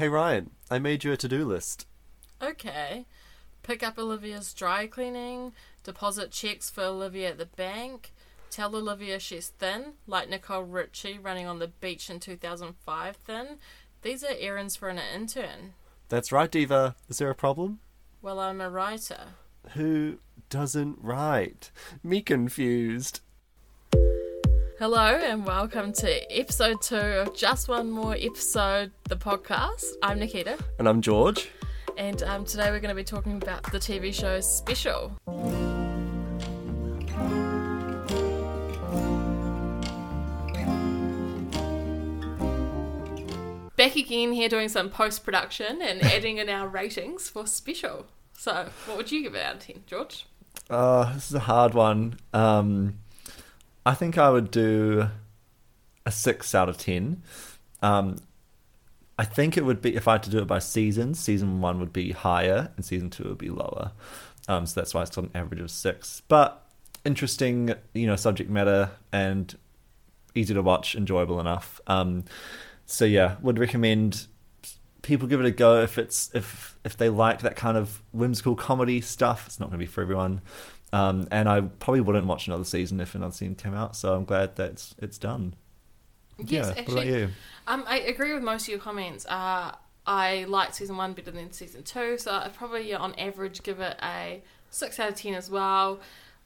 Hey Ryan, I made you a to do list. Okay. Pick up Olivia's dry cleaning, deposit checks for Olivia at the bank, tell Olivia she's thin, like Nicole Richie running on the beach in 2005 thin. These are errands for an intern. That's right, Diva. Is there a problem? Well, I'm a writer. Who doesn't write? Me confused. Hello and welcome to episode two of Just One More Episode, the podcast. I'm Nikita, And I'm George. and um, today we're going to be talking about the TV show Special. Back again here doing some post production and adding in our ratings for Special. So, what would you give it out of 10, George? Uh, this is a hard one. Um, I think I would do a six out of ten. Um, I think it would be if I had to do it by seasons. Season one would be higher, and season two would be lower. Um, so that's why it's got an average of six. But interesting, you know, subject matter and easy to watch, enjoyable enough. Um, so yeah, would recommend people give it a go if it's if if they like that kind of whimsical comedy stuff. It's not going to be for everyone. Um, and I probably wouldn't watch another season if another season came out. So I'm glad that it's, it's done. Yes, yeah. what about you? Um, I agree with most of your comments. Uh, I like season one better than season two, so I'd probably, on average, give it a six out of ten as well.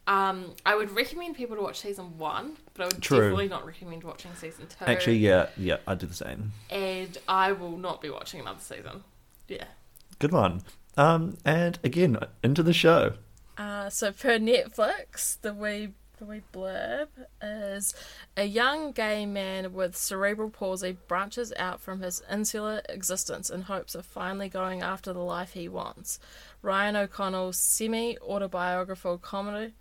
Um, I would recommend people to watch season one, but I would True. definitely not recommend watching season two. Actually, yeah, yeah, I do the same. and I will not be watching another season. Yeah. Good one. Um, and again, into the show. Uh, so per Netflix, the wee the wee blurb is a young gay man with cerebral palsy branches out from his insular existence in hopes of finally going after the life he wants. Ryan O'Connell's semi autobiographical comedy.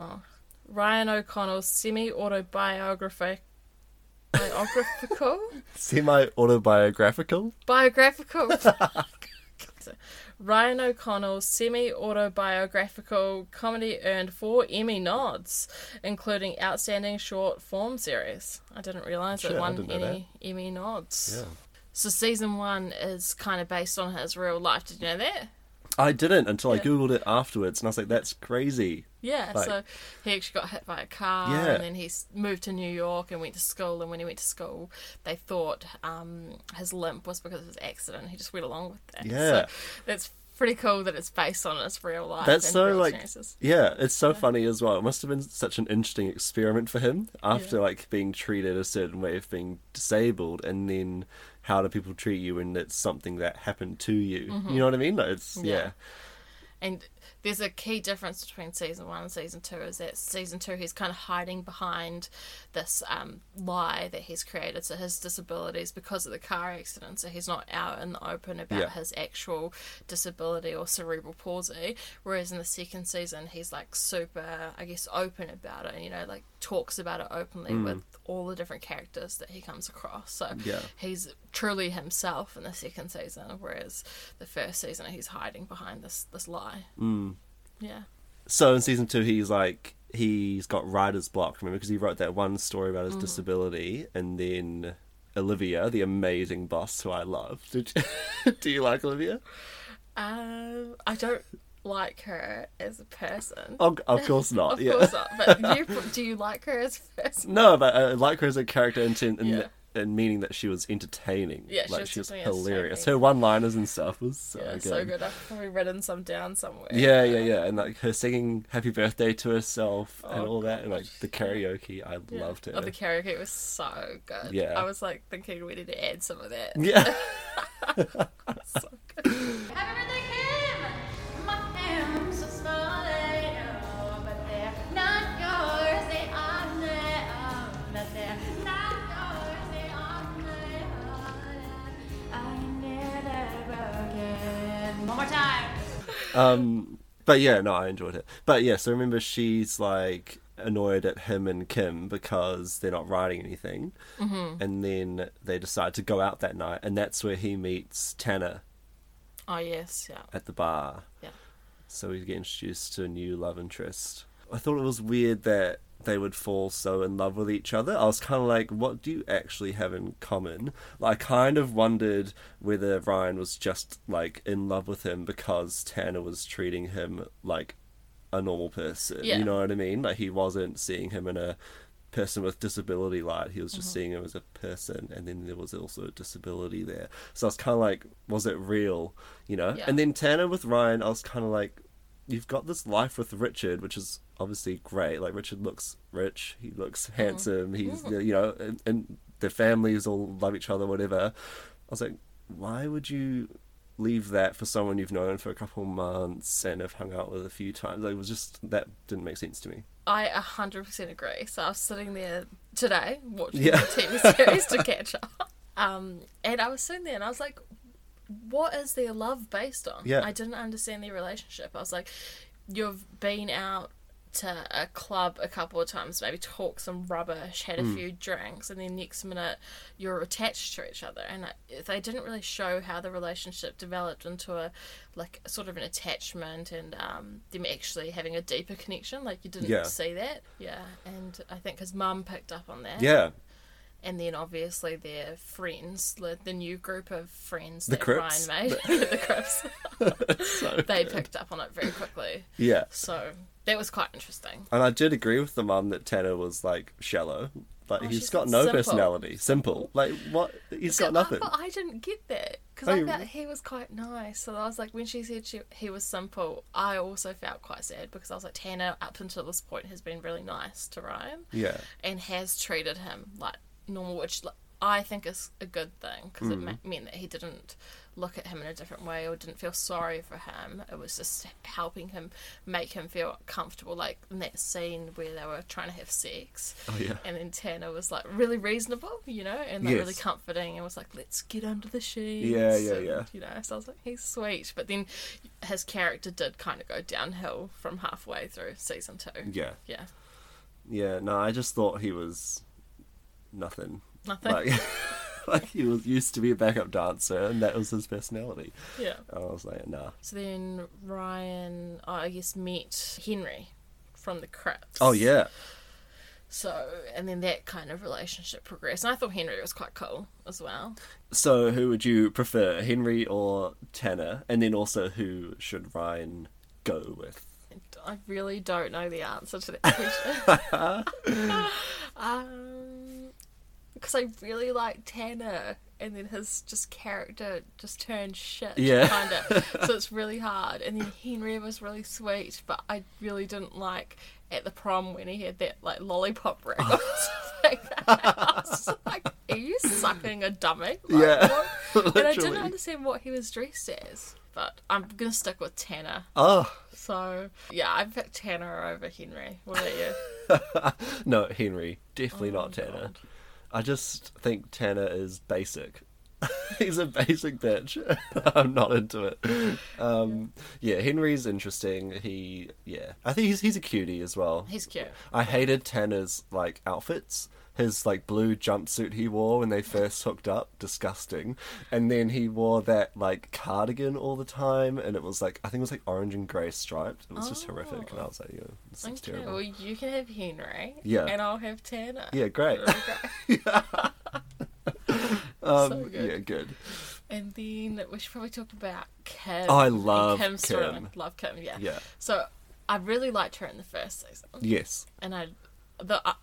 Oh, Ryan O'Connell's semi autobiographical. Biographical? Semi autobiographical. biographical. Ryan O'Connell's semi autobiographical comedy earned four Emmy nods, including Outstanding Short Form Series. I didn't realise Sure, it won any Emmy nods. Yeah. So season one is kind of based on his real life. Did you know that? I didn't until I googled it afterwards, and I was like, "That's crazy." Yeah, Like- so he actually got hit by a car Yeah. and then he moved to New York and went to school. And when he went to school, they thought um, his limp was because of his accident. He just went along with that. Yeah. So that's pretty cool that it's based on his real life. That's and so like, yeah, it's so funny as well. It must have been such an interesting experiment for him after like being treated a certain way of being disabled, and then how do people treat you when it's something that happened to you? You know what I mean? Like, it's yeah. Yeah. And there's a key difference between season one and season two is that season two he's kind of hiding behind this um, lie that he's created. So his disability is because of the car accident. So he's not out in the open about Yeah. his actual disability or cerebral palsy. Whereas in the second season he's like super, I guess, open about it. And, you know, like talks about it openly with all the different characters that he comes across. So Yeah. he's truly himself in the second season, whereas the first season he's hiding behind this this lie. Mm. Yeah. So in season two, he's like he's got writer's block. Remember, because he wrote that one story about his Mm-hmm. disability, and then Olivia, the amazing boss who I love. Did you, do you like Olivia? Um, I don't like her as a person. Oh, of course not. of yeah. course not. But you, do you like her as a person? No, but I like her as a character in, in, Yeah. In meaning that she was entertaining. Yeah, she like was she was hilarious. Her one-liners and stuff was so yeah, good. so good. I've probably written some down somewhere. Yeah, yeah, yeah, and like her singing "Happy Birthday" to herself and Oh, all that, and like the karaoke, I Yeah. loved it. Oh, the karaoke was so good. Yeah. I was like thinking we need to add some of that. yeah, so good. um, but yeah, no, I enjoyed it. But yeah, so remember, she's like annoyed at him and Kim because they're not writing anything, mm-hmm. and then they decide to go out that night, and that's where he meets Tanner Oh yes, yeah, at the bar. yeah. So we get introduced to a new love interest. I thought it was weird that they would fall so in love with each other. I was kind of like, what do you actually have in common? Like, I kind of wondered whether Ryan was just like in love with him because Tanner was treating him like a normal person. Yeah. You know what I mean? Like, he wasn't seeing him in a person with disability light. He was just mm-hmm. seeing him as a person, and then there was also a disability there. So I was kind of like, was it real? You know? Yeah. And then Tanner with Ryan, I was kind of like, you've got this life with Richard, which is obviously great. Like Richard looks rich, he looks handsome, he's you know, and, and their families all love each other, whatever. I was like, why would you leave that for someone you've known for a couple months and have hung out with a few times? Like, it was just that didn't make sense to me. I 100% agree. So I was sitting there today watching Yeah. the TV series to catch up. Um, and I was sitting there and I was like, what is their love based on? Yeah. I didn't understand their relationship. I was like, you've been out to a club a couple of times, maybe talked some rubbish, had a Hmm. few drinks, and then next minute you're attached to each other. And I, they didn't really show how the relationship developed into a like sort of an attachment and um, them actually having a deeper connection. Like you didn't Yeah. see that, yeah. And I think his mum picked up on that. Yeah, And then obviously their friends, the, the new group of friends The that Crips. Ryan made, the Crips, so they picked up on it very quickly. yeah. So that was quite interesting. And I did agree with the mum that Tanner was like shallow. Like Oh, he's got no simple. personality, simple. Like what? He's So got nothing. I, but I didn't get that because Oh, I felt he was quite nice. So I was like, when she said she, he was simple, I also felt quite sad because I was like, Tanner up until this point has been really nice to Ryan Yeah, and has treated him like normal, which I think is a good thing because Mm. it ma- meant that he didn't look at him in a different way or didn't feel sorry for him. It was just helping him make him feel comfortable. Like in that scene where they were trying to have sex, Oh, yeah. and then Tanner was like really reasonable, you know, and like really comforting, and was like, "Let's get under the sheets." Yeah, yeah, and, yeah. You know, so I was like, "He's sweet," but then his character did kind of go downhill from halfway through season two. yeah, Yeah, yeah. No, I just thought he was nothing. nothing. Like, like he was used to be a backup dancer, and that was his personality. yeah. And I was like, nah. So then Ryan, oh, I guess, met Henry from the Crips. Oh yeah, So, and then that kind of relationship progressed. And I thought Henry was quite cool as well. So who would you prefer, Henry or Tanner? And then also who should Ryan go with? I really don't know the answer to that question. um, because I really like Tanner, and then his just character just turned shit. Yeah. kind of. So it's really hard. And then Henry was really sweet, but I really didn't like at the prom when he had that like lollipop ring. face. I was just like, are you sucking a dummy? Like, Yeah? And I didn't understand what he was dressed as. But I'm gonna stick with Tanner. Oh So yeah, I picked Tanner over Henry. What about you? no, Henry, definitely Oh, not Tanner. God. I just think Tanner is basic. He's a basic bitch. I'm not into it. Um, yeah, Henry's interesting. He, yeah, I think he's he's a cutie as well. He's cute. I hated Tanner's like outfits. His like blue jumpsuit he wore when they first hooked up, disgusting. And then he wore that like cardigan all the time, and it was like I think it was like orange and grey striped. It was just horrific, and I was like, yeah, this is Okay, terrible. well you can have Henry. Yeah. And I'll have Tanner. Yeah, great. Okay. Um, So good. Yeah, good. And then we should probably talk about Kim. Oh, I love Kim's Kim. Love Kim, yeah. Yeah. So I really liked her in the first season. Yes. And I the uh,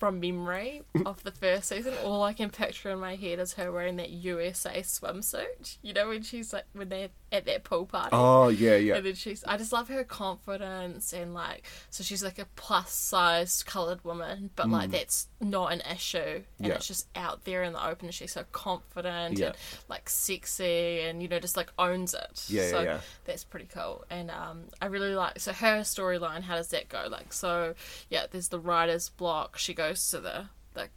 from memory of the first season, all I can picture in my head is her wearing that USA swimsuit. You know when she's like when they're at that pool party. Oh yeah, yeah. And then she's, I just love her confidence and like, so she's like a plus sized coloured woman, but like that's not an issue. And Mm. Yeah. it's just out there in the open. She's so confident Yeah. and like sexy and, you know, just like owns it. Yeah, yeah, so yeah. that's pretty cool. And um, I really like, so her storyline, how does that go? Like, so yeah, there's the writer's block. She goes to the, the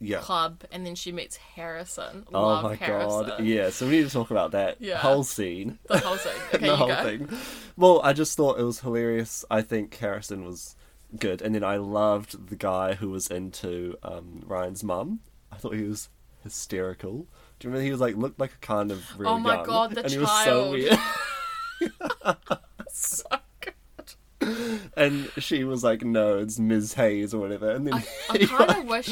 Yeah. club and then she meets Harrison. Oh Love my Harrison. god. Yeah, so we need to talk about that Yeah. whole scene. The whole thing. Okay, the whole go. thing. Well, I just thought it was hilarious. I think Harrison was good, and then I loved the guy who was into um, Ryan's mum. I thought he was hysterical. Do you remember he was like looked like a kind of real Oh my young, God, the and he was so child. weird. so. And she was like, "No, it's Ms. Hayes or whatever." And then I he, kind like- of wish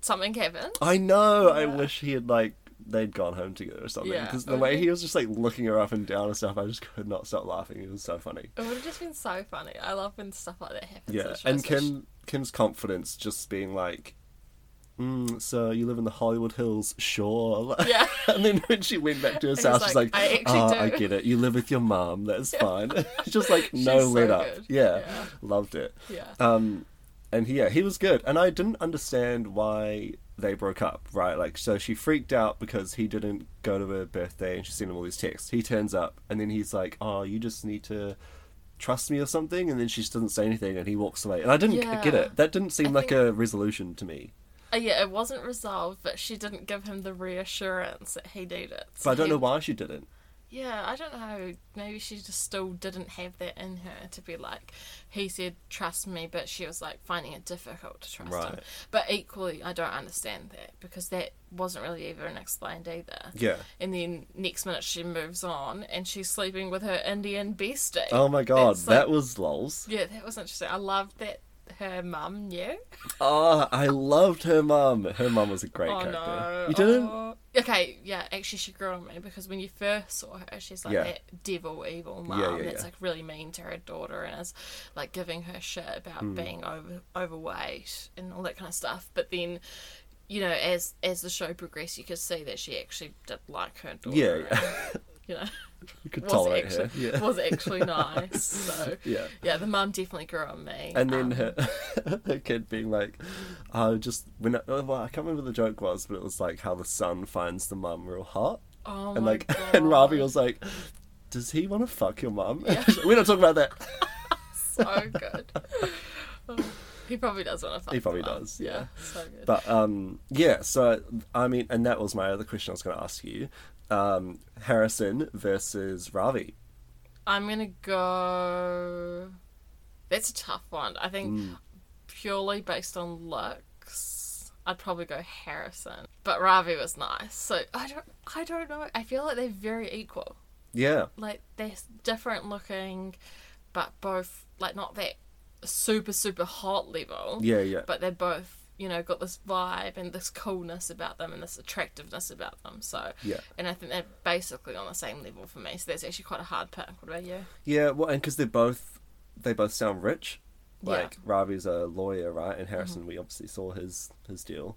something happened. I know. I wish he had like they'd gone home together or something. Yeah, Because the way he was just like looking her up and down and stuff, I just could not stop laughing. It was so funny. It would have just been so funny. I love when stuff like that happens. Yeah, and Kim Kim's confidence just being like, mm, "So you live in the Hollywood Hills, sure." Yeah. and then when she went back to her house, she's like, like, "I actually "Oh, do." I get it. You live with your mom. That's fine." just like She's no so up. Yeah, Yeah. loved it. Yeah. Um, and yeah, he was good, and I didn't understand why they broke up. Right, like so she freaked out because he didn't go to her birthday, and she sent him all these texts. He turns up, and then he's like, "Oh, you just need to." Trust me or something, and then she just doesn't say anything, and he walks away. And I didn't Yeah. get it. That didn't seem I like think- a resolution to me. Uh, yeah, it wasn't resolved, but she didn't give him the reassurance that he did needed. But I don't he- know why she didn't. Yeah, I don't know. Maybe she just still didn't have that in her to be like, he said, trust me, but she was like finding it difficult to trust him. Right. But equally, I don't understand that because that wasn't really even explained either. Yeah. And then next minute she moves on and she's sleeping with her Indian bestie. Oh my god, like- that was lols. Yeah, that was interesting. I loved that her mum knew. Oh, I loved her mum. Her mum was a great oh character. no. You didn't? Oh. Okay, yeah, actually she grew on me because when you first saw her, she's like Yeah. that devil evil mum Yeah, yeah, that's like really mean to her daughter and is like giving her shit about Hmm. being over overweight and all that kind of stuff. But then you know, as as the show progressed, you could see that she actually did like her daughter. Yeah, yeah. you know, You could was tolerate actually her. Yeah. was actually nice. So Yeah. yeah, the mum definitely grew on me. And then Um, her, her kid being like, "I just when I, well, I can't remember what the joke was, but it was like how the son finds the mum real hot, oh and my like God. and Ravi was like, "Does he want to fuck your mum?" We're not talking about that. so good. Oh, he probably does want to fuck He probably does, yeah. so good. But um, yeah. So I mean, and that was my other question I was going to ask you: um, Harrison versus Ravi. I'm gonna go. That's a tough one. I think Mm. purely based on looks, I'd probably go Harrison. But Ravi was nice, so I don't. I don't know. I feel like they're very equal. Yeah. Like they're different looking, but both like not that super super hot level. Yeah. Yeah. But they're both. You know, got this vibe and this coolness about them and this attractiveness about them. So, Yeah. and I think they're basically on the same level for me. So that's actually quite a hard pick. What about you? Yeah, well, and because they're both, they both sound rich. Yeah. Mm-hmm. Like Ravi's a lawyer, right? And Harrison, we obviously saw his his deal.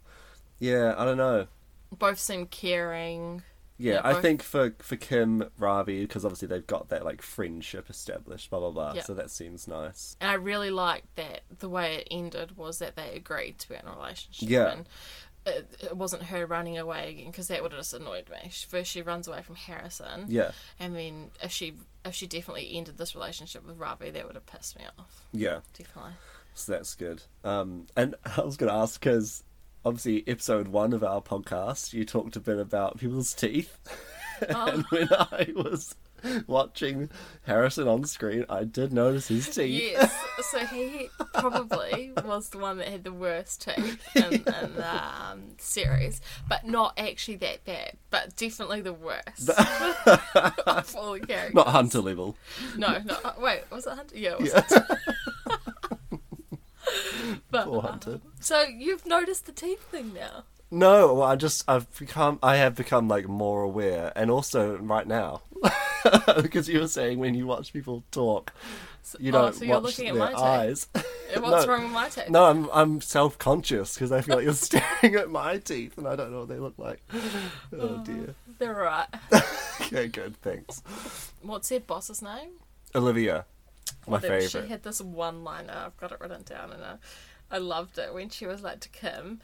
Yeah, I don't know. both seem caring. Yeah, I both- think for for Kim Ravi, because obviously they've got that like friendship established, blah blah blah. Yeah. So that seems nice. And I really liked that the way it ended was that they agreed to be in a relationship. Yeah. And it, it wasn't her running away again because that would have just annoyed me. She- First, she runs away from Harrison. Yeah, And then if she if she definitely ended this relationship with Ravi, that would have pissed me off. yeah. Definitely. So that's good. Um, and I was going to ask because obviously episode one of our podcast, you talked a bit about people's teeth, and when I was watching Harrison on screen, I did notice his teeth. Yes. So he probably was the one that had the worst teeth in, in the um, series, but not actually that bad, but definitely the worst of all the characters. Not Hunter level. No, no. uh, Wait, was it Hunter? Yeah, it was Yeah. Hunter. But, Poor uh, Hunter. so you've noticed the teeth thing now. No, well, I just I've become I have become like more aware, and also right now, because you were saying when you watch people talk, you oh, don't so you're watch looking at their my teeth. eyes. What's No. wrong with my teeth? no, I'm I'm self conscious because I feel like you're staring at my teeth, and I don't know what they look like. Oh dear. They're right. Okay, good. Thanks, What's their boss's name? Olivia. My There- She had this one liner, I've got it written down, and uh, I loved it when she was like to Kim,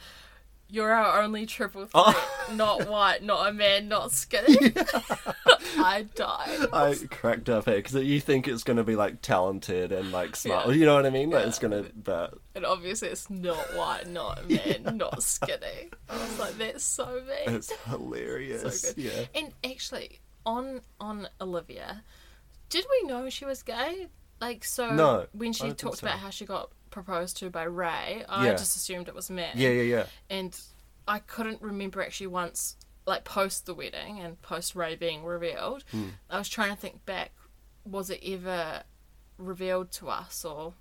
You're our only triple threat, Oh. not white, not a man, not skinny. I died. I cracked up here because you think it's going to be like talented and like smart. Yeah. You know what I mean? Like Yeah. it's going to, but And obviously it's not white, not a man, not skinny. I was like, that's so mean. it's hilarious. so. Yeah. And actually, on on Olivia, did we know she was gay? Like, so No, when she talked so. about how she got proposed to by Ray, I Yeah. just assumed it was men. Yeah, yeah, yeah. And I couldn't remember actually once, like post the wedding and post Ray being revealed. Hmm. I was trying to think back. Was it ever revealed to us or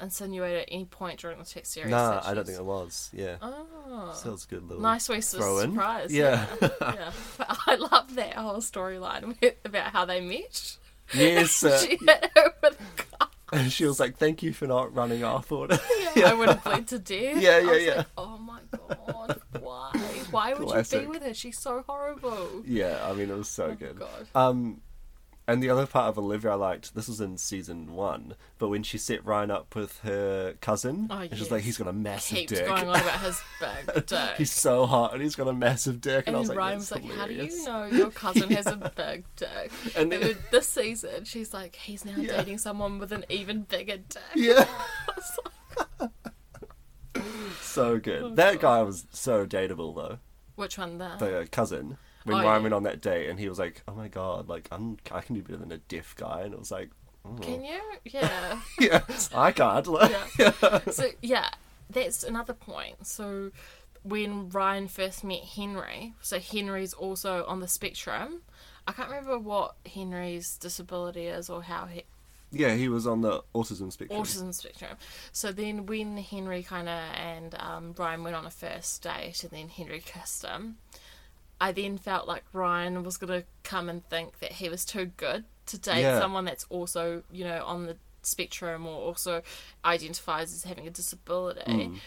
insinuated at any point during the text series. Nah, I don't think it was. Yeah. Oh, So it's a good little nice way to throw in. surprise. Yeah. yeah. But I love that whole storyline about how they met. yes. Uh, she hit her with. And she was like, "Thank you for not running off." Or whatever. Yeah, I would have bled to death. Yeah, I yeah, was yeah. Like, oh my god, why? Why would you be with her? She's so horrible. yeah, I mean, it was so Oh, good. God. Um, and the other part of Olivia I liked. This was in season one, but when she set Ryan up with her cousin, Oh, and she's like, "He's got a massive Keeps dick. going on about his big dick. he's so hot, and he's got a massive dick." And, and I was like, Ryan was "That's like, "How do you know your cousin has a big dick?" And And, then- then this season, she's like, "He's now Yeah. dating someone with an even bigger dick." Yeah. I was like, so good. Oh, that guy was so dateable though. Which one? The The cousin. When Oh, Ryan yeah. went on that date, and he was like, "Oh my god, like I'm, I can do better than a deaf guy," and it was like, oh. can you? Yeah. "Yeah, I can't." Like, yeah. So yeah, that's another point. So when Ryan first met Henry, so Henry's also on the spectrum. I can't remember what Henry's disability is or how he yeah, he was on the autism spectrum. autism spectrum. So then when Henry kind of and um, Ryan went on a first date and then Henry kissed him, I then felt like Ryan was going to come and think that he was too good to date Yeah. someone that's also, you know, on the spectrum or also identifies as having a disability. Mm.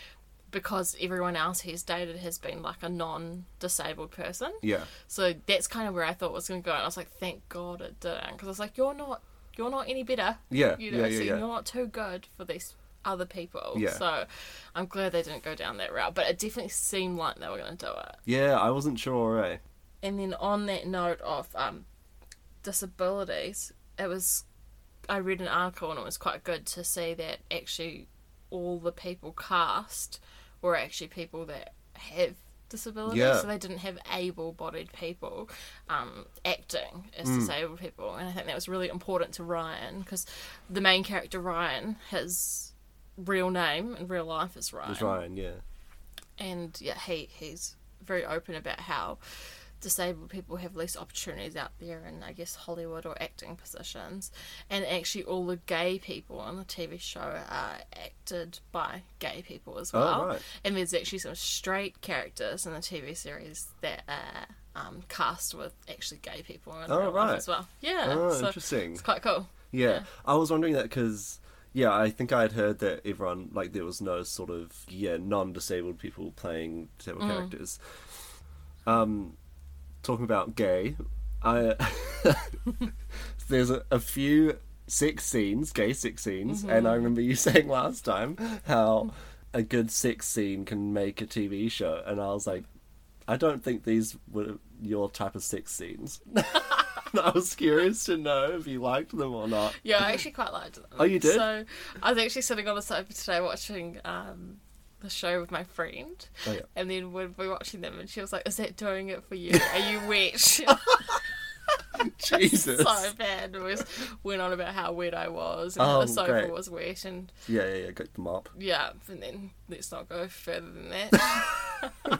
Because everyone else he's dated has been like a non-disabled person, Yeah, so that's kind of where I thought it was going to go. And I was like, thank God it didn't, because I was like, you're not, you're not any better. yeah, You know, yeah, so yeah, you're not too good for these other people. Yeah. So I'm glad they didn't go down that route. But it definitely seemed like they were going to do it. Yeah, I wasn't sure. Eh? And then on that note of um, disabilities, it was I read an article and it was quite good to see that actually all the people cast were actually people that have disabilities. Yeah. So they didn't have able-bodied people um, acting as Mm. disabled people, and I think that was really important to Ryan because the main character Ryan, his real name in real life is Ryan It was Ryan. Yeah, and yeah, he he's very open about how disabled people have less opportunities out there in I guess Hollywood or acting positions, and actually all the gay people on the TV show are acted by gay people as well. Oh, well. right. And there's actually some straight characters in the TV series that are um, cast with actually gay people in Oh, real life right. as well. Yeah, Oh, so interesting. It's quite cool. Yeah. Yeah. I was wondering that because yeah, I think I had heard that everyone like there was no sort of yeah non-disabled people playing disabled Mm. characters. Um, talking about gay, I there's a, a few sex scenes, gay sex scenes, and Mm-hmm. I remember you saying last time how a good sex scene can make a TV show, and I was like. I don't think these were your type of sex scenes. I was curious to know if you liked them or not. Yeah, I actually quite liked them. Oh, you did? So I was actually sitting on the sofa today watching um, the show with my friend, Oh, yeah. and then we'd be watching them, and she was like, "Is that doing it for you? Are you wet?" Jesus. so bad. It was went on about how wet I was and how Oh, the sofa great. was wet, and Yeah, yeah, yeah. Got the mop. yeah, and then let's not go further than that.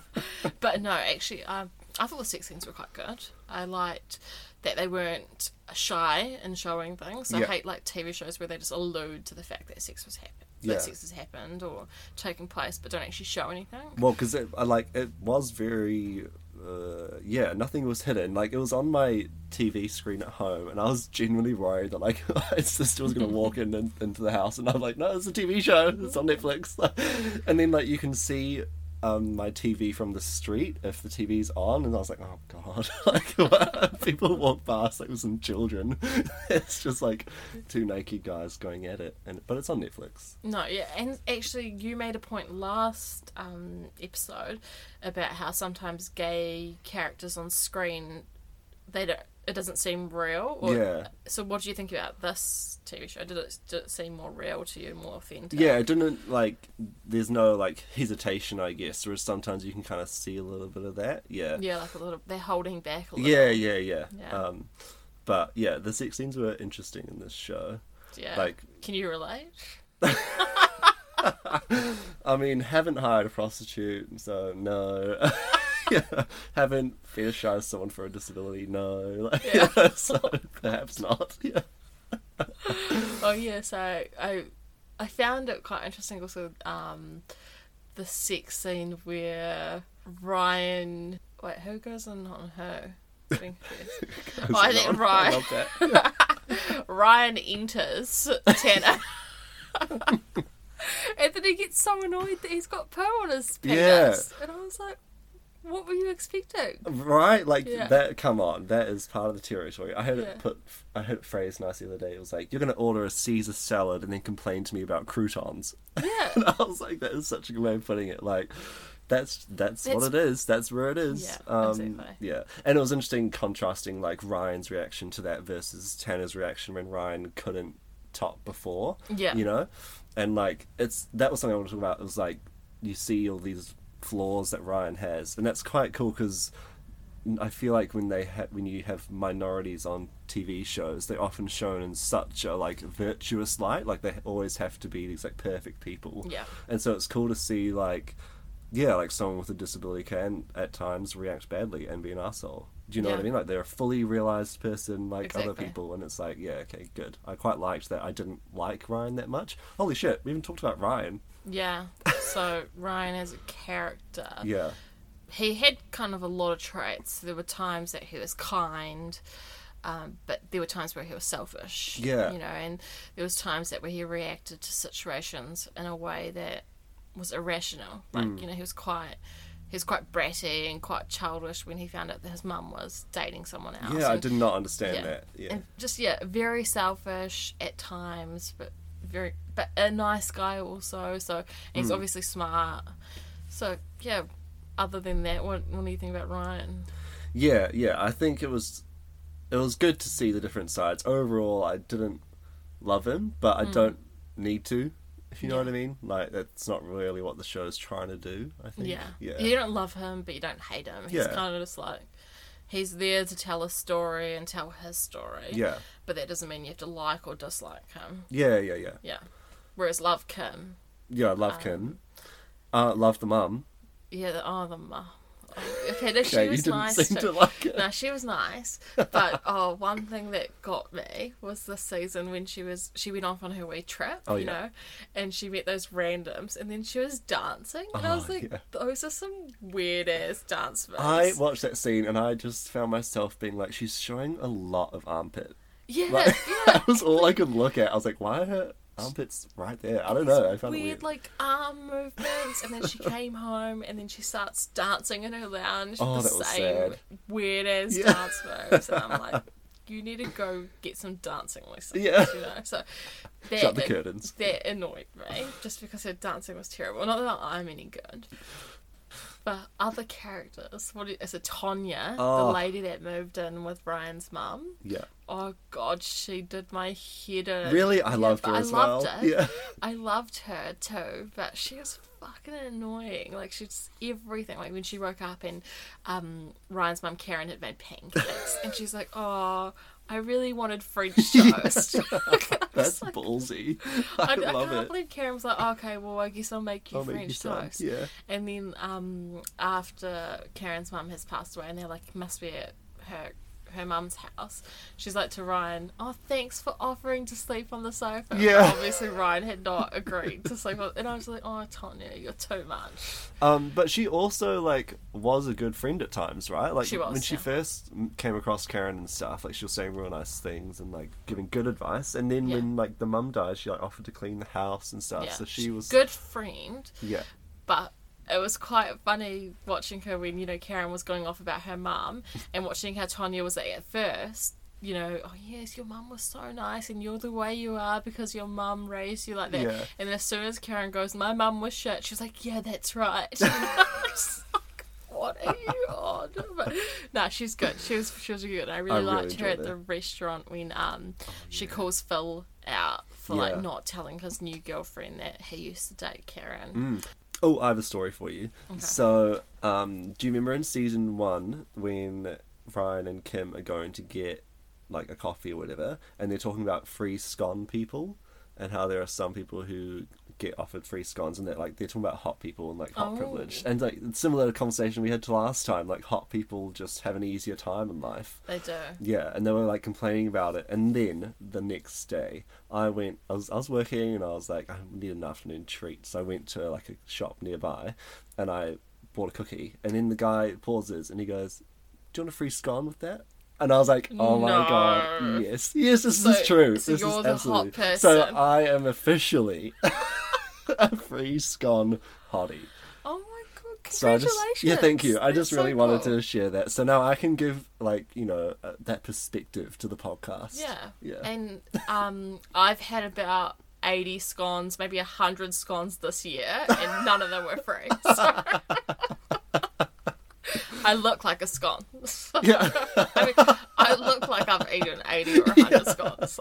but no, actually, um, I thought the sex scenes were quite good. I liked that they weren't shy in showing things. I Yeah. hate like TV shows where they just allude to the fact that sex was happening. Yeah. That sex has happened or taking place, but don't actually show anything. Well, because it, I like it was very, uh, yeah, nothing was hidden. Like it was on my TV screen at home, and I was genuinely worried that like my sister was gonna walk in, and into the house, and I'm like, no, it's a TV show. It's on Netflix. and then like you can see. Um, my TV from the street if the TV's on, and I was like, "Oh God!" like people walk past like with some children. it's just like two naked guys going at it, and but it's on Netflix. No, yeah, and actually, you made a point last um, episode about how sometimes gay characters on screen they don't. It doesn't seem real. Or, Yeah. So, what do you think about this TV show? Did it did it seem more real to you, more authentic? Yeah, it didn't like. There's no like hesitation, I guess. Whereas sometimes you can kind of see a little bit of that. Yeah. Yeah, like a little. They're holding back a little. Yeah, yeah, yeah. Yeah. Um, but yeah, the sex scenes were interesting in this show. Yeah. Like- can you relate? I mean, haven't hired a prostitute, so no. yeah, haven't fetishized someone for a disability, no. Like, Yeah. so perhaps not. Yeah. oh yeah, so I I found it quite interesting also um the sex scene where Ryan wait, who goes in on her? Getting confused. Oh, I think Ryan love that. Ryan enters Tanner. and then he gets so annoyed that he's got poo on his pants. Yeah. And I was like, what were you expecting? Right, like Yeah. that. Come on, that is part of the territory. I heard Yeah. it put. I heard it phrased nice the other day. It was like, "You're going to order a Caesar salad and then complain to me about croutons." Yeah. and I was like, "That is such a good way of putting it." Like, that's that's, what it is. That's where it is. Yeah, um, exactly. Yeah, and it was interesting contrasting like Ryan's reaction to that versus Tanner's reaction when Ryan couldn't top before. Yeah. you know, and like it's that was something I want to talk about. It was like you see all these flaws that Ryan has, and that's quite cool because I feel like when they ha- when you have minorities on TV shows, they're often shown in such a like virtuous light. Like they always have to be these like perfect people. Yeah. And so it's cool to see like yeah, like someone with a disability can at times react badly and be an asshole. Do you know what I mean? Like they're a fully realized person like other people, and it's like yeah, okay, good. I quite liked that. I didn't like Ryan that much. Holy shit, we even talked about Ryan. Yeah. So Ryan as a character. Yeah. he had kind of a lot of traits. There were times that he was kind, um, but there were times where he was selfish. Yeah. you know, and there was times that where he reacted to situations in a way that was irrational. Like Mm. you know, he was quite. He was quite bratty and quite childish when he found out that his mum was dating someone else. Yeah, I did not understand yeah. that. Yeah. And just yeah, very selfish at times, but very but a nice guy also. So he's obviously smart. So yeah. Other than that, what what do you think about Ryan? Yeah, yeah. I think it was it was good to see the different sides. Overall, I didn't love him, but I don't need to. If you know Mm. Yeah. what I mean, like that's not really what the show's trying to do. I think. Yeah. yeah, You don't love him, but you don't hate him. He's Yeah. kind of just like he's there to tell a story and tell his story. yeah, But that doesn't mean you have to like or dislike him. yeah, yeah, yeah. Yeah. Whereas love Kim, Yeah, I Um, love Kim. Uh, love the mum. yeah, the, oh the mu- oh, okay, no, she Okay, was nice to like it. No, she was nice. But oh, one thing that got me was this season when she was she went off on her wee trip, Oh, you yeah. know, and she met those randoms, and then she was dancing, and I was Oh, like, yeah. those are some weird ass dance moves. I watched that scene and I just found myself being like, she's showing a lot of armpit. yeah, Like, yeah. that was all I could look at. I was like, why are her armpits right there? I don't know. I found weird, weird. like arm movements, and then she came home, and then she starts dancing in her lounge. Oh, the that was same sad. weird ass Yeah. dance moves, and I'm like, you need to go get some dancing lessons. Yeah. you know. So that, Shut the curtains. That annoyed me, just because her dancing was terrible. Not that I'm any good. But other characters, what is it? Tonya, Oh. the lady that moved in with Ryan's mum. Yeah. Oh God, she did my head in. Really? I Yeah, loved her I as loved well. it. Yeah. I loved her too, but she was fucking annoying. Like she's everything. Like when she woke up and um, Ryan's mum Karen had made pancakes, and she's like, "Oh, I really wanted French toast." That's ballsy. I, I, I love can't it. believe Karen was like, okay, well, I guess I'll make you I'll make French you some. toast. Yeah. And then um, after Karen's mum has passed away, and they're like, must be her her mum's house. She's like to Ryan, "Oh, thanks for offering to sleep on the sofa." But Yeah. obviously Ryan had not agreed to sleep on, and I was like, "Oh, Tonya, you're too much." Um, but she also like was a good friend at times, right? Like She was, when she yeah. first came across Karen and stuff, like she was saying real nice things and like giving good advice. And then Yeah. when like the mum died, she like offered to clean the house and stuff. So she was good friend, Yeah, but it was quite funny watching her when you know Karen was going off about her mum and watching how Tonya was like at first. You know, oh yes, your mum was so nice, and you're the way you are because your mum raised you like that. Yeah. And as soon as Karen goes, my mum was shit, she's like, yeah, that's right. And I was like, what are you on? But no, she's good. She was she was good. I really I really liked her at the restaurant when um she calls Phil out for Yeah. like not telling his new girlfriend that he used to date Karen. Oh, I have a story for you. So, um, do you remember in season one when Ryan and Kim are going to get like a coffee or whatever, and they're talking about free scone people and how there are some people who get offered free scones, and they're like they're talking about hot people and like hot Oh. privilege, and like similar to a conversation we had to last time, like hot people just have an easier time in life. They do. Yeah, and they were like complaining about it, and then the next day, I went. I was I was working, and I was like, I need an afternoon treat, so I went to like a shop nearby, and I bought a cookie, and then the guy pauses, and he goes, "Do you want a free scone with that?" And I was like, "Oh my No. god, yes, yes, this So- is true. so this you're is the hot absolutely so. I am officially a free scone hottie." Oh my god! So I just Congratulations! yeah, thank you. I That's just really so wanted cool. to share that. So now I can give like you know uh, that perspective to the podcast. Yeah. yeah. And um, I've had about 80 scones, maybe 100 scones this year, and none of them were free. So I look like a scone. yeah. I mean, I look like I've eaten 80 or 100 scones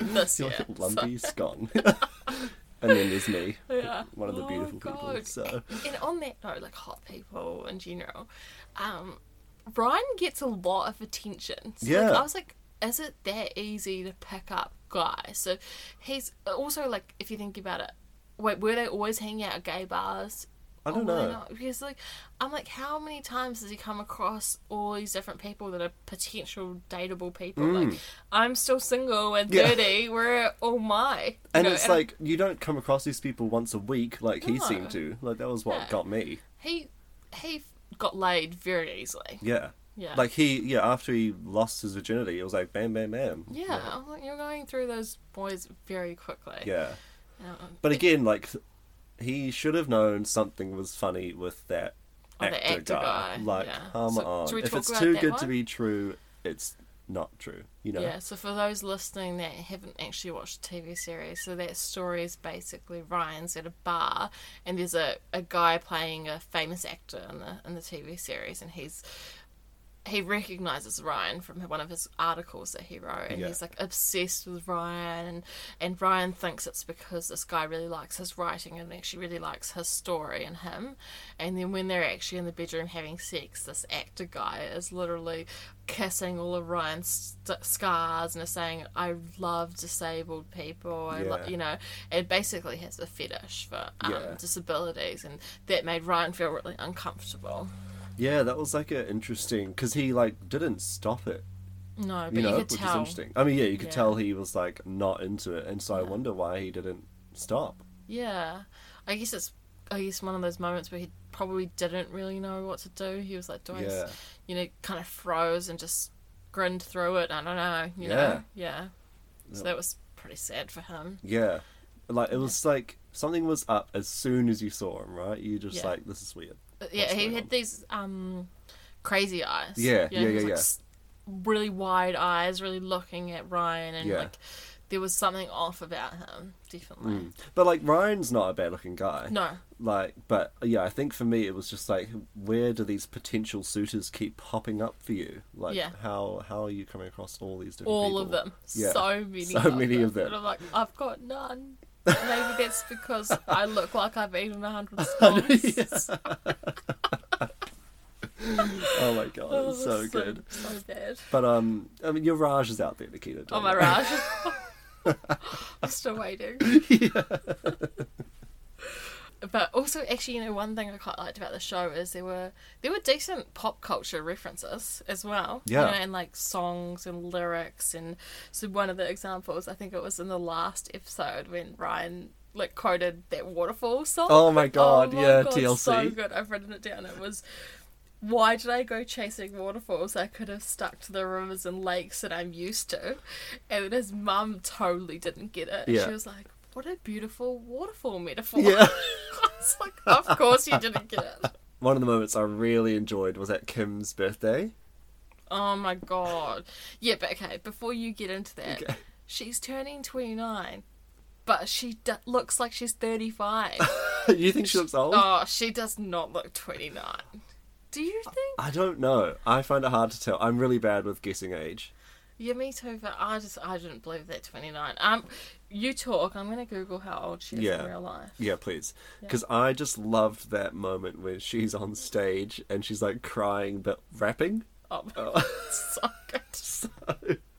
this You're year. lumpy scone. And then there's me, Yeah. one of the Oh, beautiful people. So And on that note, like hot people in general, um, Ryan gets a lot of attention. So, Yeah. Like, I was like, is it that easy to pick up guys? So he's also like, if you think about it, wait, were they always hanging out at gay bars? I don't were they know. not? Because like, I'm like, how many times does he come across all these different people that are potential dateable people? Like, I'm still single and Mm. Yeah. 30. Where all my? and know, it's like you don't come across these people once a week like he seemed to. Like that was what Yeah. got me. he he got laid very easily. Yeah. Yeah. Like he, yeah. After he lost his virginity, it was like bam, bam, bam. Yeah, I'm like, you're going through those boys very quickly. Yeah. Um, But again, like he should have known something was funny with that Oh, actor, actor guy. guy, Like, yeah. come So, on. If it's too good one? to be true, it's not true. You know. Yeah, so for those listening that haven't actually watched the TV series, so that story is basically Ryan's at a bar and there's a, a guy playing a famous actor in the in the TV series and he's he recognizes Ryan from one of his articles that he wrote and Yeah. he's like obsessed with Ryan and and Ryan thinks it's because this guy really likes his writing and actually really likes his story and him and then when they're actually in the bedroom having sex this actor guy is literally kissing all of Ryan's st- scars and is saying I love disabled people I lo-, Yeah. you know and basically has a fetish for um, Yeah. disabilities and that made Ryan feel really uncomfortable Yeah, that was like a interesting because he like didn't stop it. no but You you, know, could which is interesting. I mean, yeah, you could Yeah. tell he was like not into it, and so I wonder why he didn't stop. Yeah, I guess it's I guess one of those moments where he probably didn't really know what to do. He was like, "Do I?" Yeah. You know, kind of froze and just grinned through it. I don't know. You Yeah. know, yeah. So that was pretty sad for him. Yeah, like it was like something was up as soon as you saw him, right? You just Yeah. like this is weird. But yeah, he had on? these um crazy eyes. Yeah, You know, yeah, was, yeah, like, yeah. Really wide eyes, really looking at Ryan, and Yeah. like there was something off about him. Definitely. Mm. But like Ryan's not a bad looking guy. No. Like, but yeah, I think for me it was just like, where do these potential suitors keep popping up for you? Like, Yeah. how how are you coming across all these different all people? of them. Yeah. So many. So of many of them. And I'm like, I've got none. Maybe that's because I look like I've eaten a hundred scones. oh my god, Oh, it's so that's good. So bad. But um, I mean, your Raj is out there, Nikita. Oh my? Raj. I'm still waiting. But also, actually, you know, one thing I quite liked about the show is there were there were decent pop culture references as well. you Yeah. know, and like songs and lyrics, and so one of the examples, I think it was in the last episode when Ryan like quoted that waterfall song. Oh my oh God, yeah, So TLC. good. I've written it down. It was. Why did I go chasing waterfalls? I could have stuck to the rivers and lakes that I'm used to. And his mum totally didn't get it. Yeah. She was like, What a beautiful waterfall metaphor. Yeah. I was like, Of course you didn't get it. One of the moments I really enjoyed was at Kim's birthday. Oh my god. Yeah, but okay, before you get into that, Okay. she's turning 29, but she d- looks like she's 35. you think she looks old? oh, she does not look 29. Do you think? I don't know. I find it hard to tell. I'm really bad with guessing age. Yeah, me too, but I just, I didn't believe that 29. Um, you talk, I'm gonna Google how old she is Yeah. in real life. Yeah, please. Because I just loved that moment when she's on stage and she's like crying but rapping. Oh, Oh. so good. so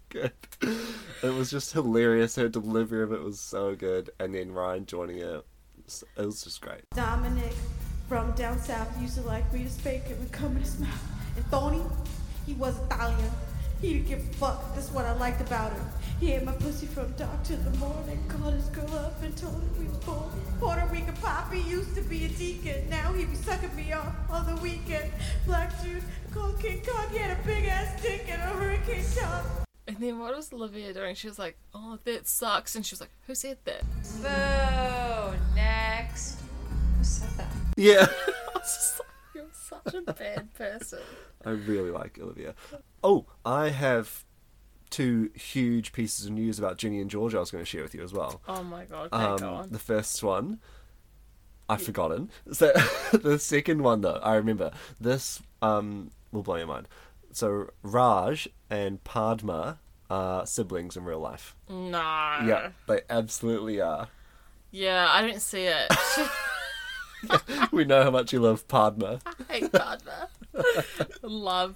good. It was just hilarious. Her delivery of it was so good. And then Ryan joining it. it was just great. Dominic from down south used to like me Rita's bacon and come in his mouth. And Tony, he was Italian. He didn't give a fuck. That's what I liked about him. He ate my pussy from dark till the morning. Called his girl up and told her we was born. Puerto Rican Poppy used to be a deacon. Now he be sucking me off on the weekend. Black dude called King Kong. He had a big ass dick and a hurricane top. And then what was Olivia doing? She was like, "Oh, that sucks," and she was like, "Who said that?" Boo. Next. Who said that? Yeah. I was just like, "You're such a bad person." I really like Olivia. Oh, I have two huge pieces of news about Ginny and George I was going to share with you as well. Oh my god, okay, go Um, on. the first one, I've forgotten. So the second one, though, I remember. This um, will blow your mind. So Raj and Padma are siblings in real life. No. Yeah, they absolutely are. Yeah, I don't see it. we know how much you love Padma. I hate Padma. Love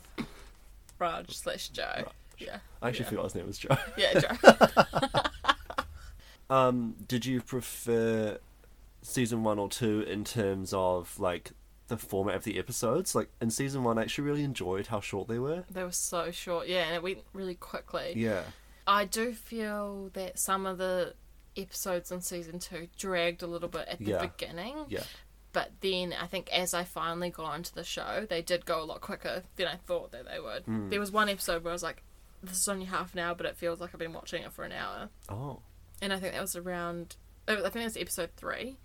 Raj slash Joe. Yeah. I actually yeah. forgot his name was Joe. Yeah, Joe. Um, did you prefer season one or two in terms of like the format of the episodes? Like in season one, I actually really enjoyed how short they were. they were so short. Yeah, and it went really quickly. Yeah, I do feel that some of the episodes in season two dragged a little bit at the Yeah. beginning. yeah, But then I think as I finally got into the show, they did go a lot quicker than I thought that they would. Hmm. There was one episode where I was like, this is only half an hour, but it feels like I've been watching it for an hour. oh, And I think that was around, I think it was episode three.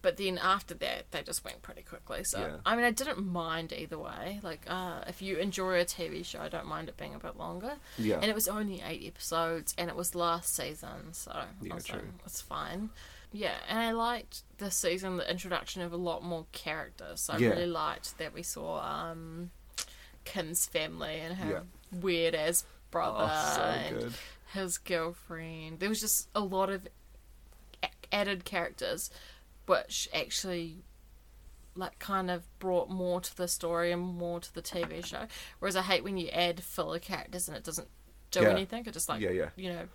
But then after that, they just went pretty quickly. So, Yeah. I mean, I didn't mind either way. Like, uh, if you enjoy a TV show, I don't mind it being a bit longer. yeah, And it was only eight episodes, and it was last season, so Yeah, was true. like, it's fine. Yeah, and I liked this season the introduction of a lot more characters. So I Yeah. really liked that we saw um, Kim's family and her Yeah. weird ass brother oh, so and good. his girlfriend. There was just a lot of added characters, which actually like kind of brought more to the story and more to the TV show. Whereas I hate when you add filler characters and it doesn't do Yeah. anything. It just like Yeah, yeah. you know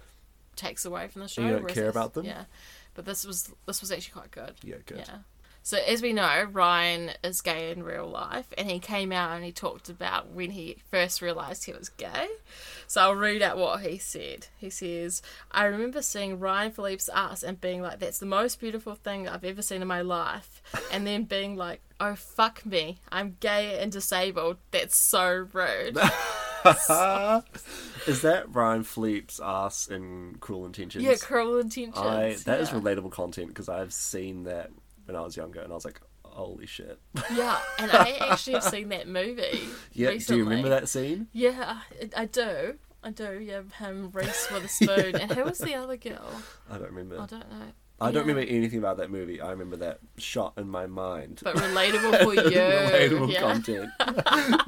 takes away from the show. you don't care about them? Yeah, but this was this was actually quite good. Yeah, good. Yeah. So as we know, Ryan is gay in real life, and he came out and he talked about when he first realised he was gay. So I'll read out what he said. He says, "I remember seeing Ryan Phillippe's ass and being like, that's the most beautiful thing I've ever seen in my life,' and then being like, oh fuck me, I'm gay and disabled. That's so rude." is that Ryan Phillippe's ass in Cruel Intentions? yeah, cruel intentions. I that is yeah. relatable content because I've seen that when I was younger, and I was like, "Holy shit!" Yeah, and I actually have seen that movie. yeah, recently. do you remember that scene? Yeah, I- I do. I do. Yeah, him Reese with a spoon, and who was the other girl? I don't remember. I don't know. I don't Yeah. remember anything about that movie. I remember that shot in my mind. But relatable for you. Relatable yeah. content.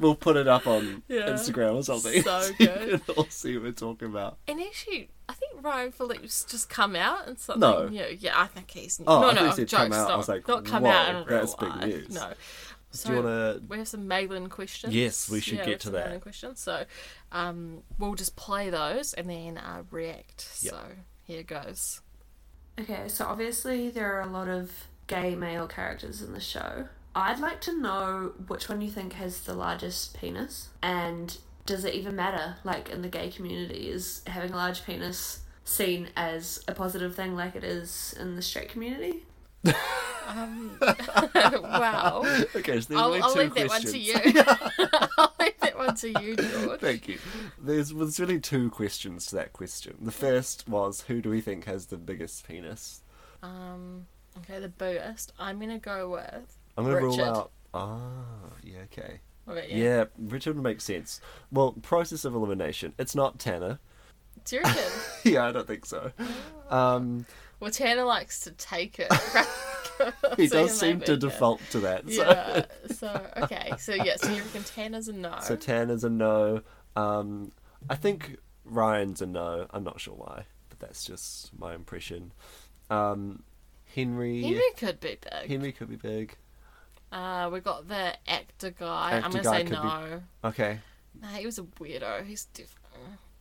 we'll put it up on Yeah. Instagram or something. So you good. can all see what we're talking about. And actually, I think Ryan Phillips just come out and something. No. new. yeah, I think he's Oh, no, I thought no, said jokes, come out. I Not, was like, not come whoa, out in real that's big life. news. No. So do you want we have some Malin questions. Yes, we should Yeah, get to that. Malin questions. So, um, we'll just play those and then uh, react. Yep. So here goes. Okay, so obviously there are a lot of gay male characters in the show. I'd like to know which one you think has the largest penis, and does it even matter? Like in the gay community, is having a large penis seen as a positive thing like it is in the straight community? Um, wow. Okay, so there's I'll, I'll two leave that one to you. I'll leave that one to you, George. Thank you. There's there's really two questions to that question. The first was who do we think has the biggest penis? Um, okay, the biggest. I'm gonna go with. I'm gonna rule out. Ah, yeah, okay. What about you? Yeah, Richard would make sense. Well, process of elimination. It's not Tanner. Do you reckon? yeah, I don't think so. Um, well, Tanner likes to take it. he So does seem to default to that. So. Yeah. So okay. So yeah. So you reckon Tanner's a no? So Tanner's a no. Um, I think Ryan's a no. I'm not sure why, but that's just my impression. Um, Henry. Henry could be big. Henry could be big. Uh, we got the actor guy. I'm gonna guy say could be- no. Okay. Nah, he was a weirdo. He's diff-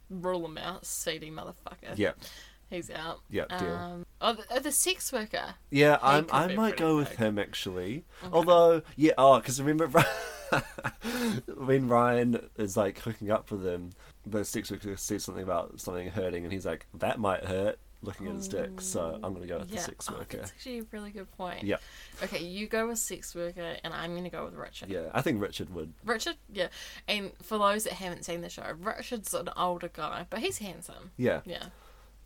rule him out, seedy motherfucker. Yeah. He's out. Yeah, deal. Um, oh, the, oh, the sex worker. Yeah, I I might go with him actually. Although, yeah, oh, because remember when Ryan is like hooking up with him, the sex worker says something about something hurting, and he's like, "That might hurt." Looking at his dick, so I'm gonna go with Yeah. the sex Oh, worker. that's actually a really good point. Yeah, Okay, you go with sex worker, and I'm gonna go with Richard. yeah, I think Richard would. Richard, yeah. And for those that haven't seen the show, Richard's an older guy, but he's handsome. Yeah, Yeah.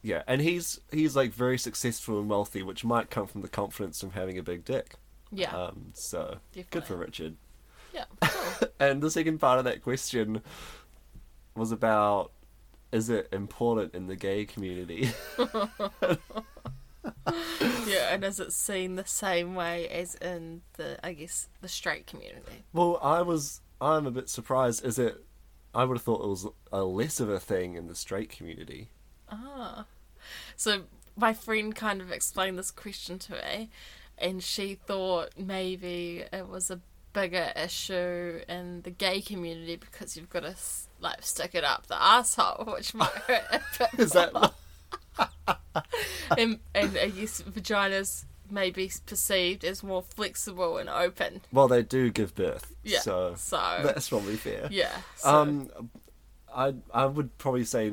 yeah, and he's he's like very successful and wealthy, which might come from the confidence from having a big dick. Yeah. Um, so good for Richard. yeah. Cool. And the second part of that question was about is it important in the gay community? yeah, and is it seen the same way as in the, I guess, the straight community? well, I was I'm a bit surprised. Is it I would have thought it was a less of a thing in the straight community. Ah. So my friend kind of explained this question to me, and she thought maybe it was a bigger issue in the gay community because you've got to like stick it up the asshole, which might hurt a bit. Is that and, and I guess vaginas may be perceived as more flexible and open. well they do give birth. Yeah. So, So that's probably fair. yeah. So, Um I I would probably say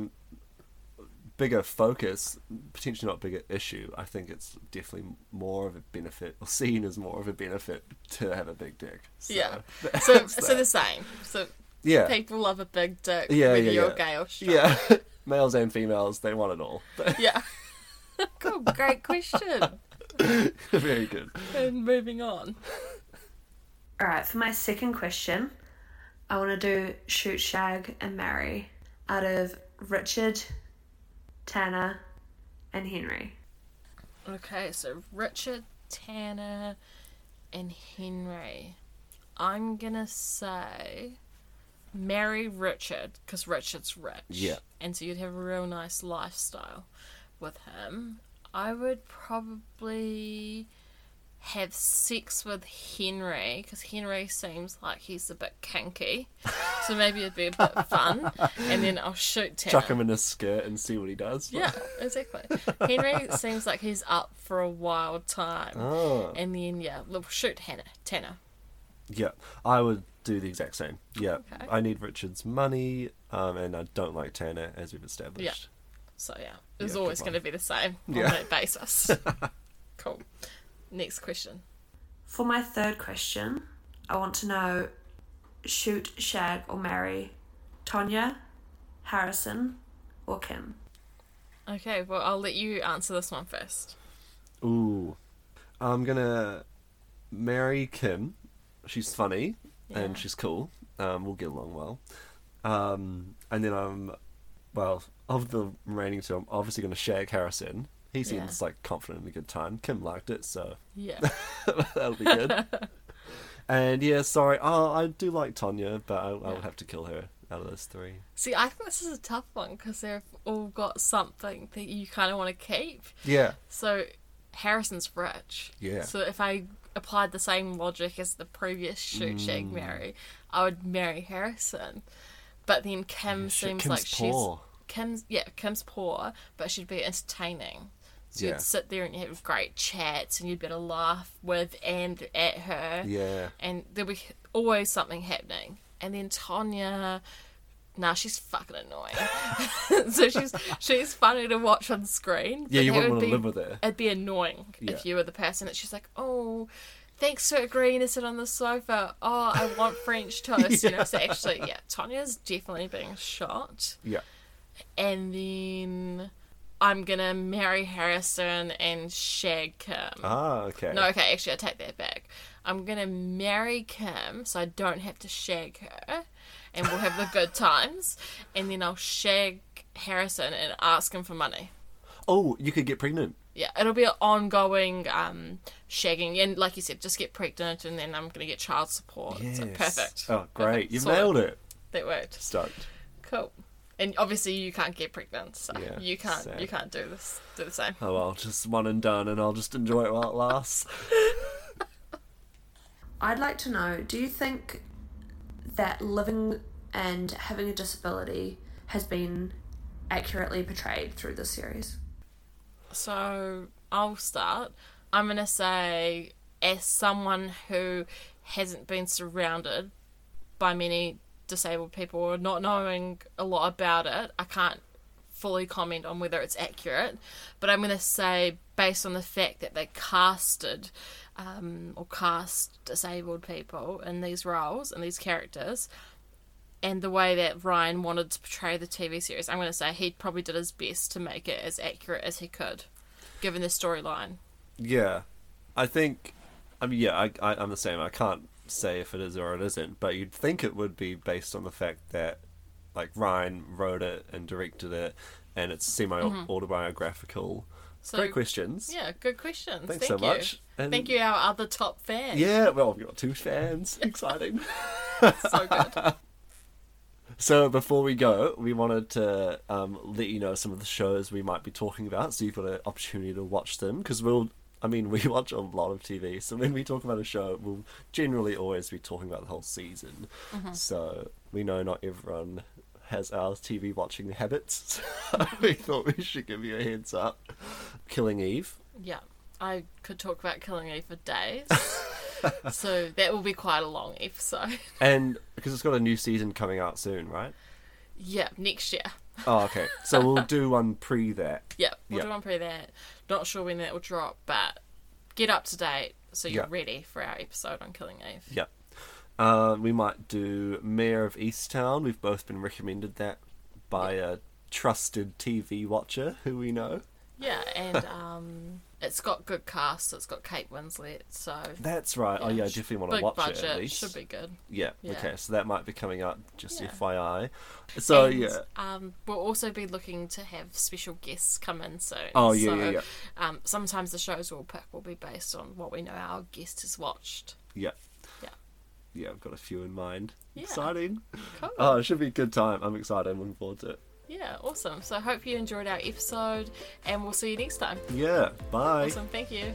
bigger focus, potentially not bigger issue. I think it's definitely more of a benefit, or seen as more of a benefit to have a big dick. So, yeah. So so the same. So yeah, people love a big dick Yeah, whether yeah, you're yeah. gay or straight. yeah, males and females, they want it all. Yeah. cool. Great question. Very good. And moving on. All right, for my second question, I want to do shoot, shag, and marry out of Richard, Tanner, and Henry. Okay, so Richard, Tanner, and Henry. I'm gonna say marry Richard because Richard's rich. Yeah. And so you'd have a real nice lifestyle with him. I would probably have sex with Henry because Henry seems like he's a bit kinky. So maybe it'd be a bit fun. And then I'll shoot Tanner. Chuck him in a skirt and see what he does. Yeah, exactly. Henry seems like he's up for a wild time. Oh. And then, yeah, look, shoot Hannah, Tanner. Yeah, I would do the exact same. Yeah, Okay. I need Richard's money, um, and I don't like Tanner, as we've established. Yeah. So, yeah, it's Yeah, always going to be the same on Yeah. that basis. cool. Next question. For my third question, I want to know shoot, shag, or marry Tonya, Harrison, or Kim. Okay, well, I'll let you answer this one first. Ooh, I'm gonna marry Kim. She's funny Yeah. and she's cool. Um, we'll get along well. Um, and then I'm, well, of the remaining two, I'm obviously gonna shag Harrison. He seems like confident and a good time. Kim liked it, so Yeah. that'll be good. and yeah, sorry. Oh, I do like Tonya, but I, I'll Yeah. have to kill her out of those three. See, I think this is a tough one because they've all got something that you kind of want to keep. Yeah. So Harrison's rich. Yeah. So if I applied the same logic as the previous shoot Mm. marry, I would marry Harrison. But then Kim shit, seems Kim's like poor. she's Kim's yeah, Kim's poor, but she'd be entertaining. Yeah. you'd sit there and you have great chats and you'd be able to laugh with and at her. Yeah. And there'll be always something happening. And then Tonya Nah, she's fucking annoying. so she's she's funny to watch on screen. Yeah, you wouldn't would want to be- live with her. It'd be annoying Yeah. if you were the person that she's like, oh, thanks for agreeing to sit on the sofa. Oh, I want French toast. You know, so actually, yeah, Tanya's definitely being shot. Yeah. And then I'm gonna marry Harrison and shag Kim. Ah, okay. No, okay, actually, I take that back. I'm gonna marry Kim so I don't have to shag her, and we'll have the good times. And then I'll shag Harrison and ask him for money. Oh, you could get pregnant. Yeah, it'll be an ongoing um, shagging, and like you said, just get pregnant, and then I'm gonna get child support. So perfect. Oh, great. Perfect. You've Sorted. nailed it. That worked. Stoked. Cool. And obviously, you can't get pregnant, so Yeah, you can't sad. you can't do this do the same. Oh well, just one and done, and I'll just enjoy it while it lasts. I'd like to know do you think that living and having a disability has been accurately portrayed through this series? So I'll start. I'm going to say, as someone who hasn't been surrounded by many disabled people or not knowing a lot about it, I can't fully comment on whether it's accurate. But I'm going to say, based on the fact that they casted um, or cast disabled people in these roles and these characters, and the way that Ryan wanted to portray the TV series, I'm going to say he probably did his best to make it as accurate as he could, given the storyline. Yeah, I think. I mean, yeah, I, I, I'm the same. I can't say if it is or it isn't, but you'd think it would be based on the fact that, like, Ryan wrote it and directed it, and it's semi autobiographical. So, Great questions. Yeah, good questions. Thanks Thank so you. much. And- Thank you, our other top fan. Yeah, well, we've got two fans. Exciting. so good. So before we go, we wanted to um, let you know some of the shows we might be talking about, so you've got an opportunity to watch them. Because we'll, I mean, we watch a lot of TV, so when we talk about a show, we'll generally always be talking about the whole season. Mm-hmm. So we know not everyone has our TV watching habits, so we thought we should give you a heads up. Killing Eve. Yeah, I could talk about Killing Eve for days. so that will be quite a long episode. And because it's got a new season coming out soon, right? yeah, next year. Oh, okay. So we'll do one pre that. Yeah, we'll Yeah. do one pre that. Not sure when that will drop, but get up to date so you're Yeah. ready for our episode on Killing Eve. Yep. Uh, we might do Mare of Easttown. We've both been recommended that by a trusted TV watcher who we know. Yeah, and um, it's got good cast. It's got Kate Winslet, so That's right. oh yeah, I definitely want to watch budget, it at least. Should be good. Yeah, Yeah. Okay. So that might be coming up. Just Yeah. FYI. So And, yeah. um, we'll also be looking to have special guests come in soon. Oh, yeah, so, yeah, yeah. Um, sometimes the shows we'll pick will be based on what we know our guest has watched. Yeah. Yeah. Yeah. I've got a few in mind. Yeah. Exciting. Cool. Oh, it should be a good time. I'm excited. I'm looking forward to it. Yeah, awesome. So I hope you enjoyed our episode and we'll see you next time. Yeah, bye. Awesome, thank you.